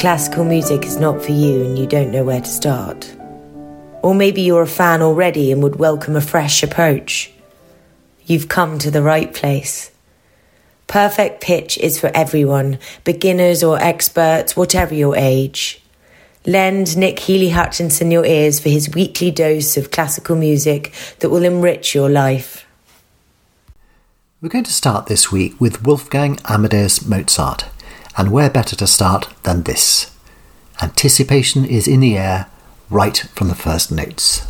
classical music is not for you and you don't know where to start? Or maybe you're a fan already and would welcome a fresh approach. You've come to the right place. Perfect Pitch is for everyone, beginners or experts, whatever your age. Lend Nick Healy Hutchinson your ears for his weekly dose of classical music that will enrich your life. We're going to start this week with Wolfgang Amadeus Mozart, and where better to start than this? Anticipation is in the air right from the first notes.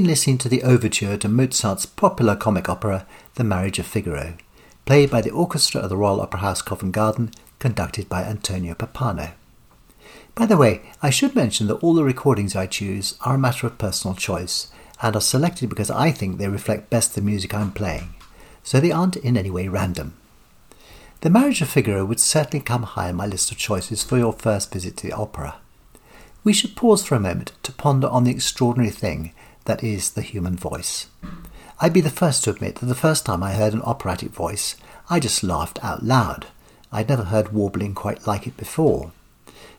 Been listening to the overture to Mozart's popular comic opera, The Marriage of Figaro, played by the orchestra of the Royal Opera House Covent Garden, conducted by Antonio Pappano. By the way, I should mention that all the recordings I choose are a matter of personal choice and are selected because I think they reflect best the music I'm playing, so they aren't in any way random. The Marriage of Figaro would certainly come high on my list of choices for your first visit to the opera. We should pause for a moment to ponder on the extraordinary thing that is the human voice. I'd be the first to admit that the first time I heard an operatic voice, I just laughed out loud. I'd never heard warbling quite like it before.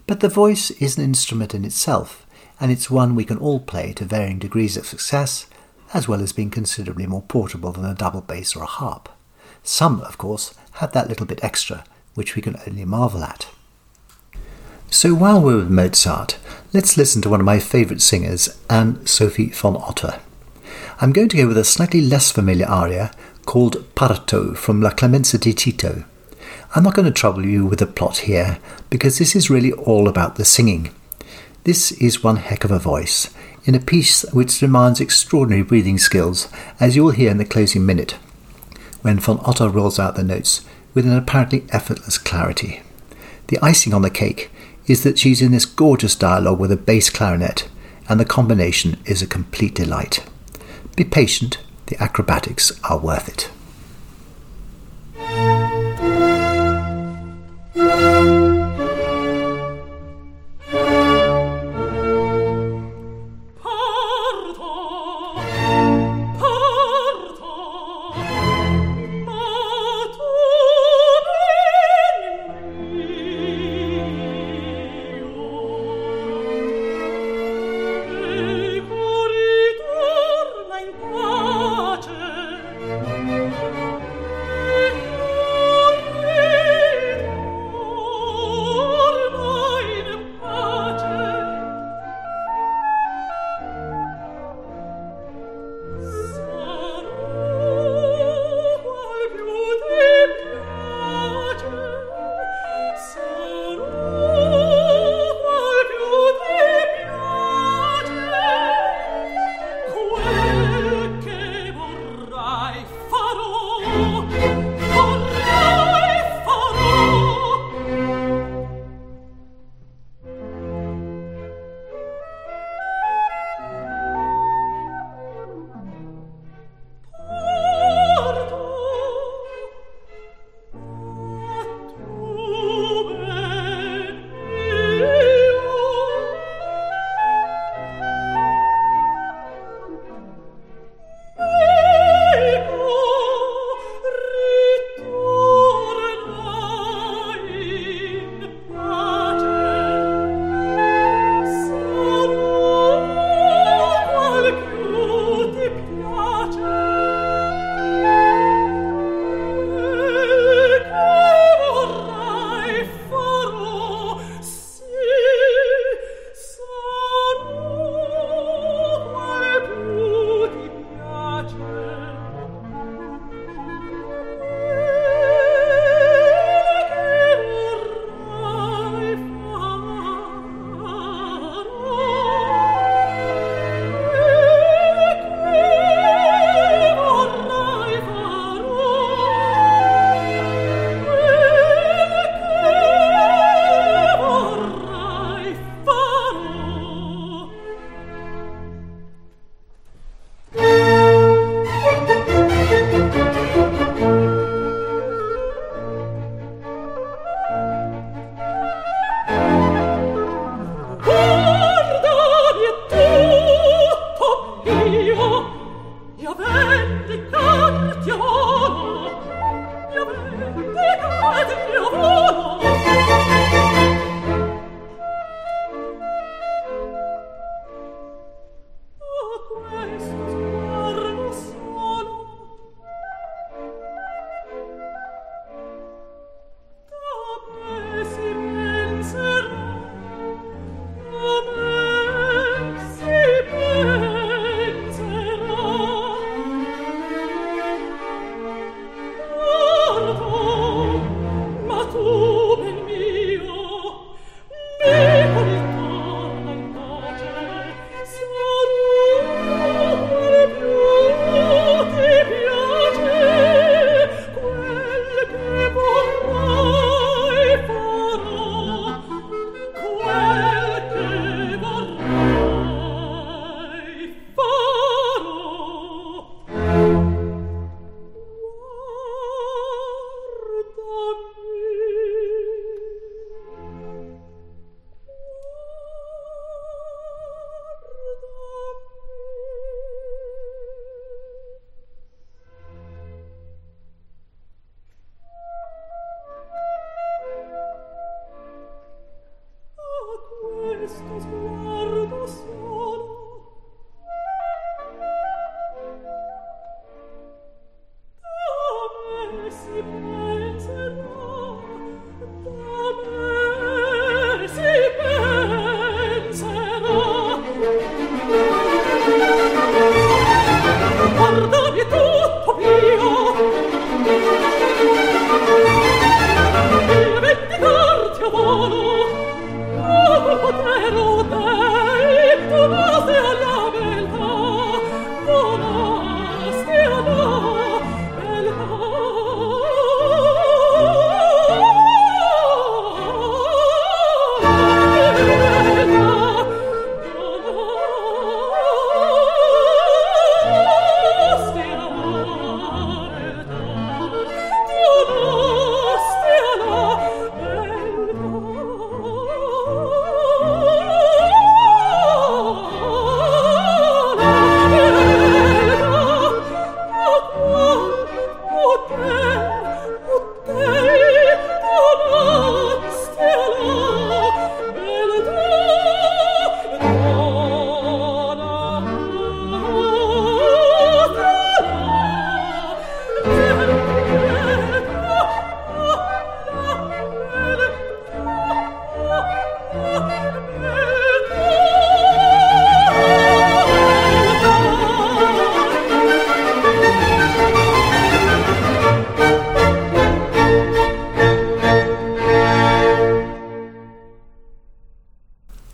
But the voice is an instrument in itself, and it's one we can all play to varying degrees of success, as well as being considerably more portable than a double bass or a harp. Some, of course, have that little bit extra, which we can only marvel at. So while we're with Mozart, let's listen to one of my favourite singers, Anne Sofie von Otter. I'm going to go with a slightly less familiar aria called Parto from La Clemenza di Tito. I'm not going to trouble you with the plot here because this is really all about the singing. This is one heck of a voice, in a piece which demands extraordinary breathing skills, as you'll hear in the closing minute, when von Otter rolls out the notes with an apparently effortless clarity. The icing on the cake is that she's in this gorgeous dialogue with a bass clarinet, and the combination is a complete delight. Be patient, the acrobatics are worth it.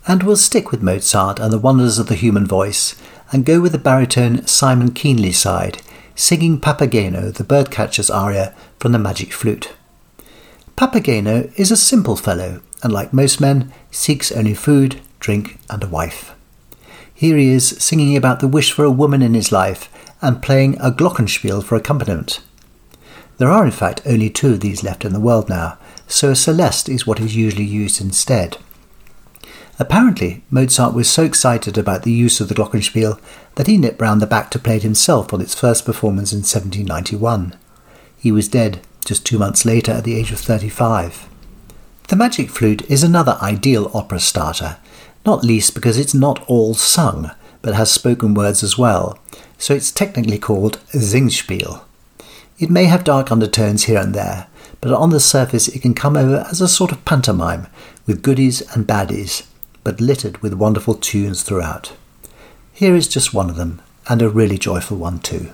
And we'll stick with Mozart and the wonders of the human voice and go with the baritone Simon Keenlyside, singing Papageno, the birdcatcher's aria from the Magic Flute. Papageno is a simple fellow, and like most men, seeks only food, drink, and a wife. Here he is singing about the wish for a woman in his life and playing a glockenspiel for accompaniment. There are in fact only two of these left in the world now, so a celeste is what is usually used instead. Apparently, Mozart was so excited about the use of the glockenspiel that he nipped round the back to play it himself on its first performance in 1791. He was dead just two months later at the age of 35. The Magic Flute is another ideal opera starter, not least because it's not all sung, but has spoken words as well, so it's technically called Singspiel. It may have dark undertones here and there, but on the surface it can come over as a sort of pantomime, with goodies and baddies, but littered with wonderful tunes throughout. Here is just one of them, and a really joyful one too.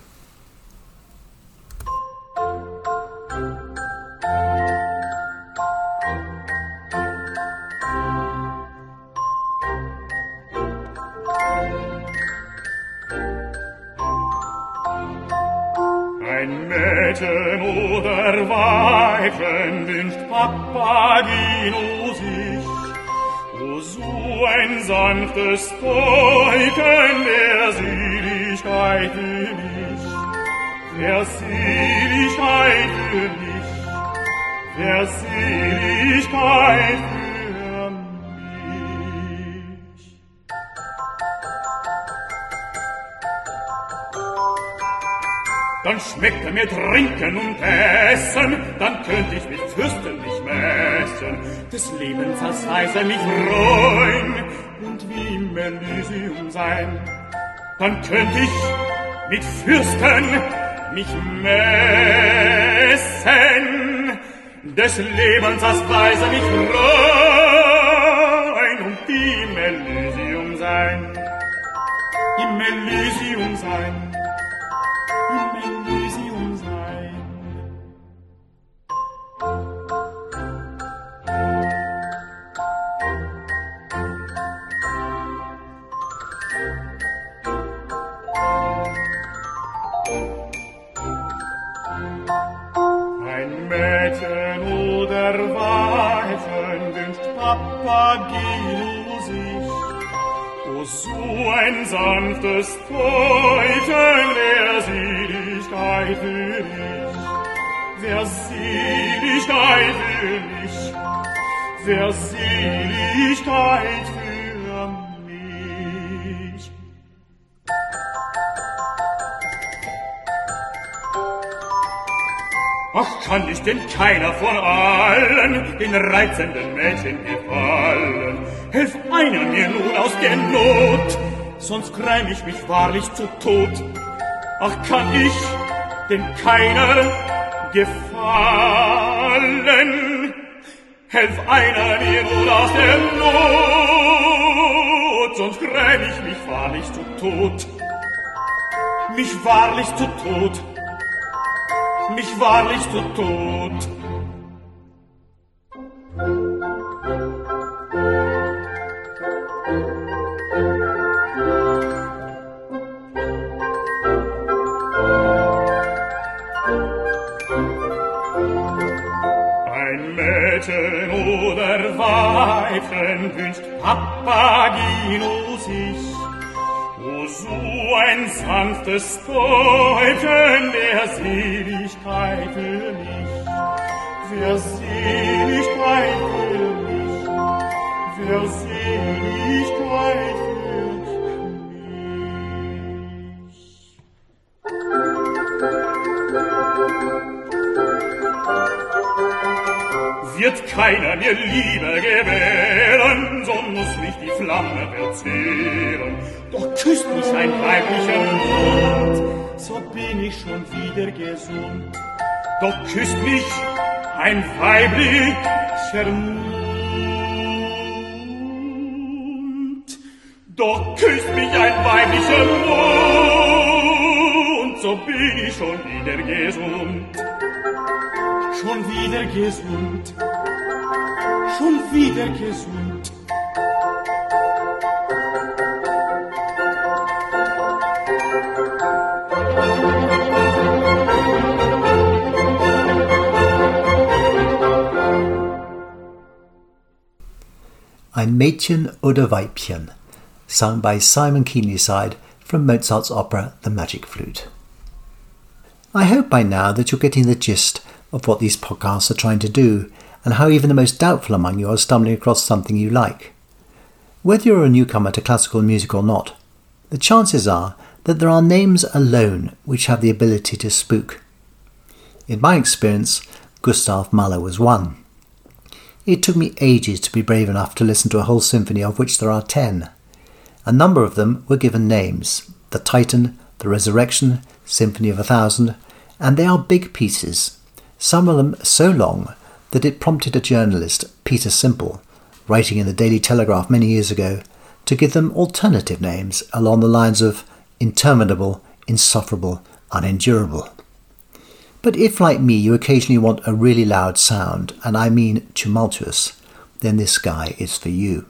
Weibchen wünscht Papageno sich. O so ein sanftes Deuten der Seligkeit für mich, der Seligkeit für mich, der Seligkeit für Dann schmeckte mir Trinken und Essen, dann könnte ich mich messen, des Lebens als Weise mich reuen und wie im Elysium sein. Dann könnte ich mit Fürsten mich messen, des Lebens als Weise mich reuen und wie im Elysium sein. Im Elysium sein. Papagino sich. O so ein sanftes Deuten der Seligkeit für mich. Wer Seligkeit für mich, wer Seligkeit für Ach, kann ich denn keiner von allen den reizenden Mädchen gefallen? Hilf einer mir nun aus der Not, sonst gräm ich mich wahrlich zu Tod. Ach, kann ich denn keiner gefallen? Helf einer mir nun aus der Not, sonst gräm ich mich wahrlich zu Tod. Mich wahrlich zu Tod mich wahrlich zu tot. Ein Mädchen oder Weibchen wünscht Papagino sich, o so ein sanftes Tor, keiner mir Liebe gewähren, so muss mich die Flamme verzehren, doch küsst mich ein weiblicher Mund, so bin ich schon wieder gesund. Doch küsst mich ein weiblicher Mund, doch küsst mich ein weiblicher Mund, so bin ich schon wieder gesund. Schon wieder gesund, schon wieder gesund. Ein Mädchen oder Weibchen, sung by Simon Keenlyside from Mozart's opera The Magic Flute. I hope by now that you're getting the gist of what these podcasts are trying to do and how even the most doubtful among you are stumbling across something you like. Whether you're a newcomer to classical music or not, the chances are that there are names alone which have the ability to spook. In my experience, Gustav Mahler was one. It took me ages to be brave enough to listen to a whole symphony of which there are ten. A number of them were given names the Titan, the Resurrection, Symphony of a Thousand, and they are big pieces, some of them so long that it prompted a journalist, Peter Simple, writing in the Daily Telegraph many years ago, to give them alternative names along the lines of interminable, insufferable, unendurable. But if, like me, you occasionally want a really loud sound, and I mean tumultuous, then this guy is for you.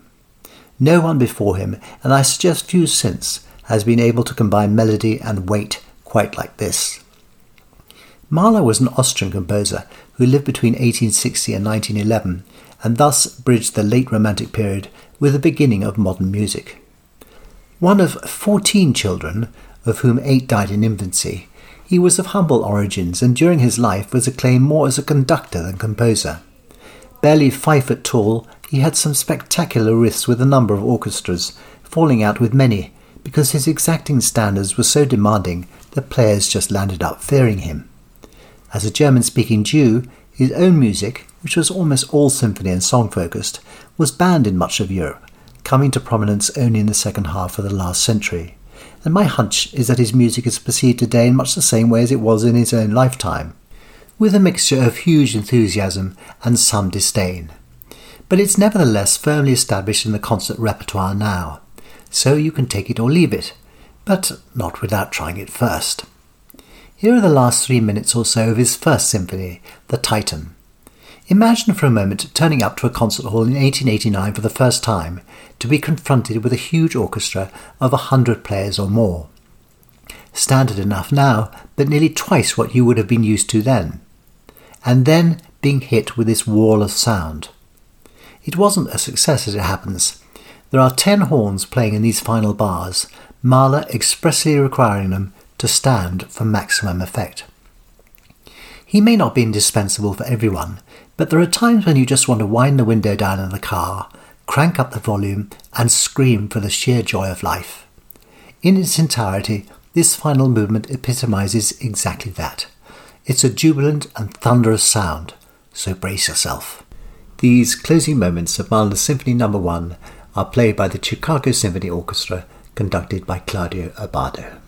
No one before him, and I suggest few since, has been able to combine melody and weight quite like this. Mahler was an Austrian composer who lived between 1860 and 1911, and thus bridged the late Romantic period with the beginning of modern music. One of 14 children, of whom eight died in infancy, he was of humble origins and during his life was acclaimed more as a conductor than composer. Barely five foot tall, he had some spectacular riffs with a number of orchestras, falling out with many because his exacting standards were so demanding that players just landed up fearing him. As a German speaking Jew, his own music, which was almost all symphony and song focused, was banned in much of Europe, coming to prominence only in the second half of the last century. And my hunch is that his music is perceived today in much the same way as it was in his own lifetime, with a mixture of huge enthusiasm and some disdain. But it's nevertheless firmly established in the concert repertoire now, so you can take it or leave it, but not without trying it first. Here are the last three minutes or so of his first symphony, The Titan. Imagine for a moment turning up to a concert hall in 1889 for the first time to be confronted with a huge orchestra of a hundred players or more. Standard enough now, but nearly twice what you would have been used to then. And then being hit with this wall of sound. It wasn't a success as it happens. There are ten horns playing in these final bars, Mahler expressly requiring them to stand for maximum effect. He may not be indispensable for everyone, but there are times when you just want to wind the window down in the car, crank up the volume, and scream for the sheer joy of life. In its entirety, this final movement epitomizes exactly that. It's a jubilant and thunderous sound, so brace yourself. These closing moments of Mahler's Symphony No. 1 are played by the Chicago Symphony Orchestra, conducted by Claudio Abbado.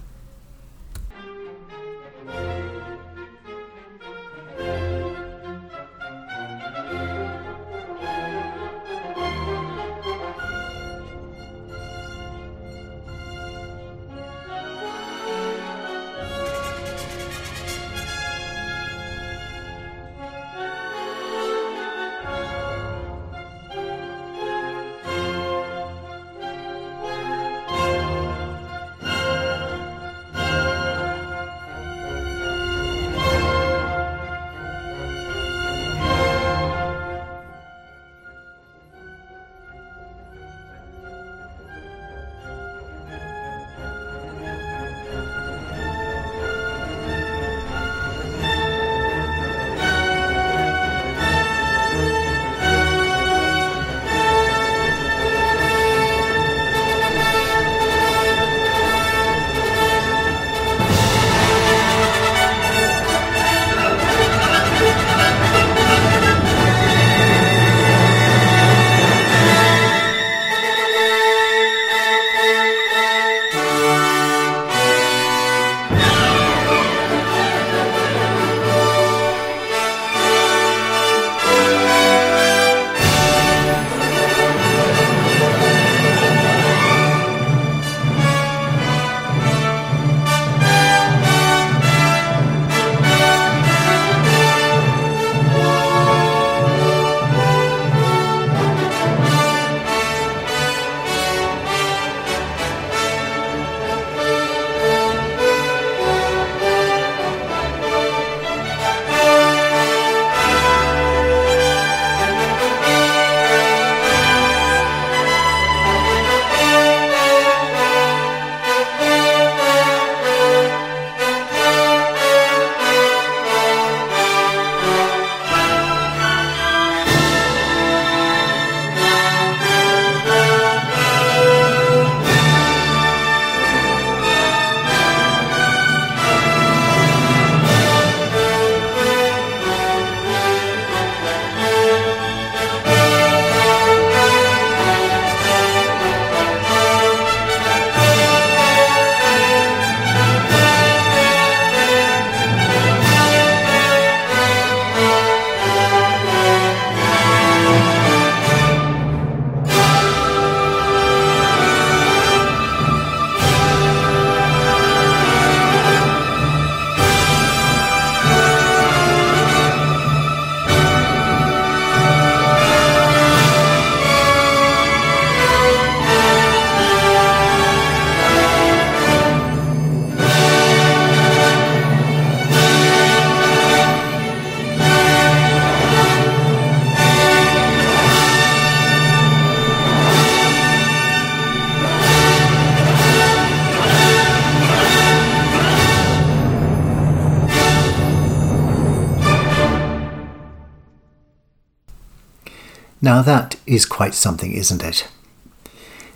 Is quite something, isn't it?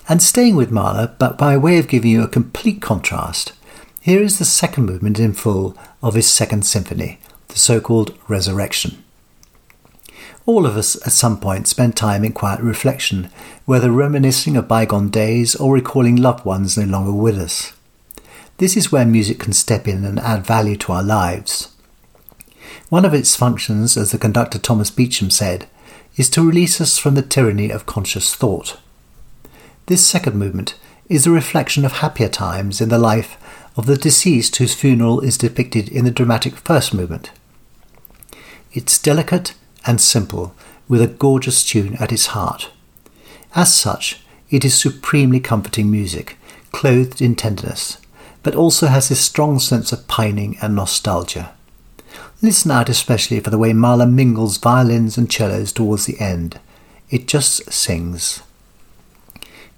And staying with Mahler, but by way of giving you a complete contrast, here is the second movement in full of his second symphony, the so called Resurrection. All of us at some point spend time in quiet reflection, whether reminiscing of bygone days or recalling loved ones no longer with us. This is where music can step in and add value to our lives. One of its functions, as the conductor Thomas Beecham said, is to release us from the tyranny of conscious thought. This second movement is a reflection of happier times in the life of the deceased whose funeral is depicted in the dramatic first movement. It's delicate and simple, with a gorgeous tune at its heart. As such, it is supremely comforting music, clothed in tenderness, but also has this strong sense of pining and nostalgia. Listen out especially for the way Mahler mingles violins and cellos towards the end. It just sings.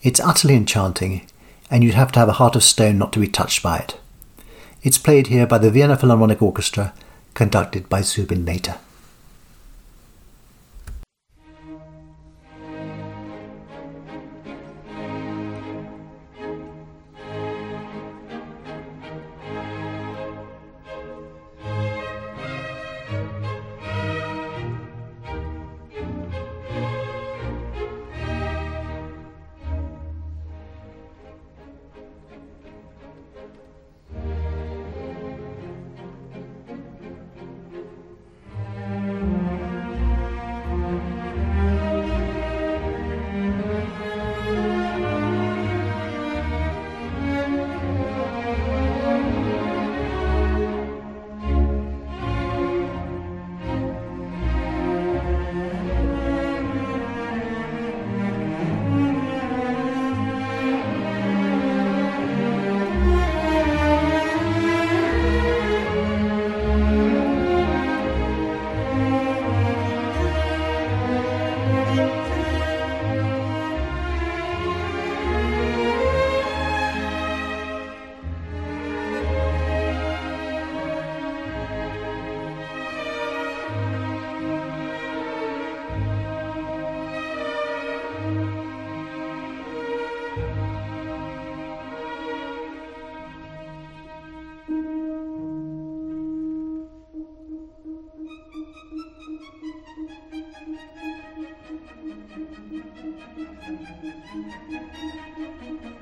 It's utterly enchanting, and you'd have to have a heart of stone not to be touched by it. It's played here by the Vienna Philharmonic Orchestra, conducted by Zubin Mehta. Thank you.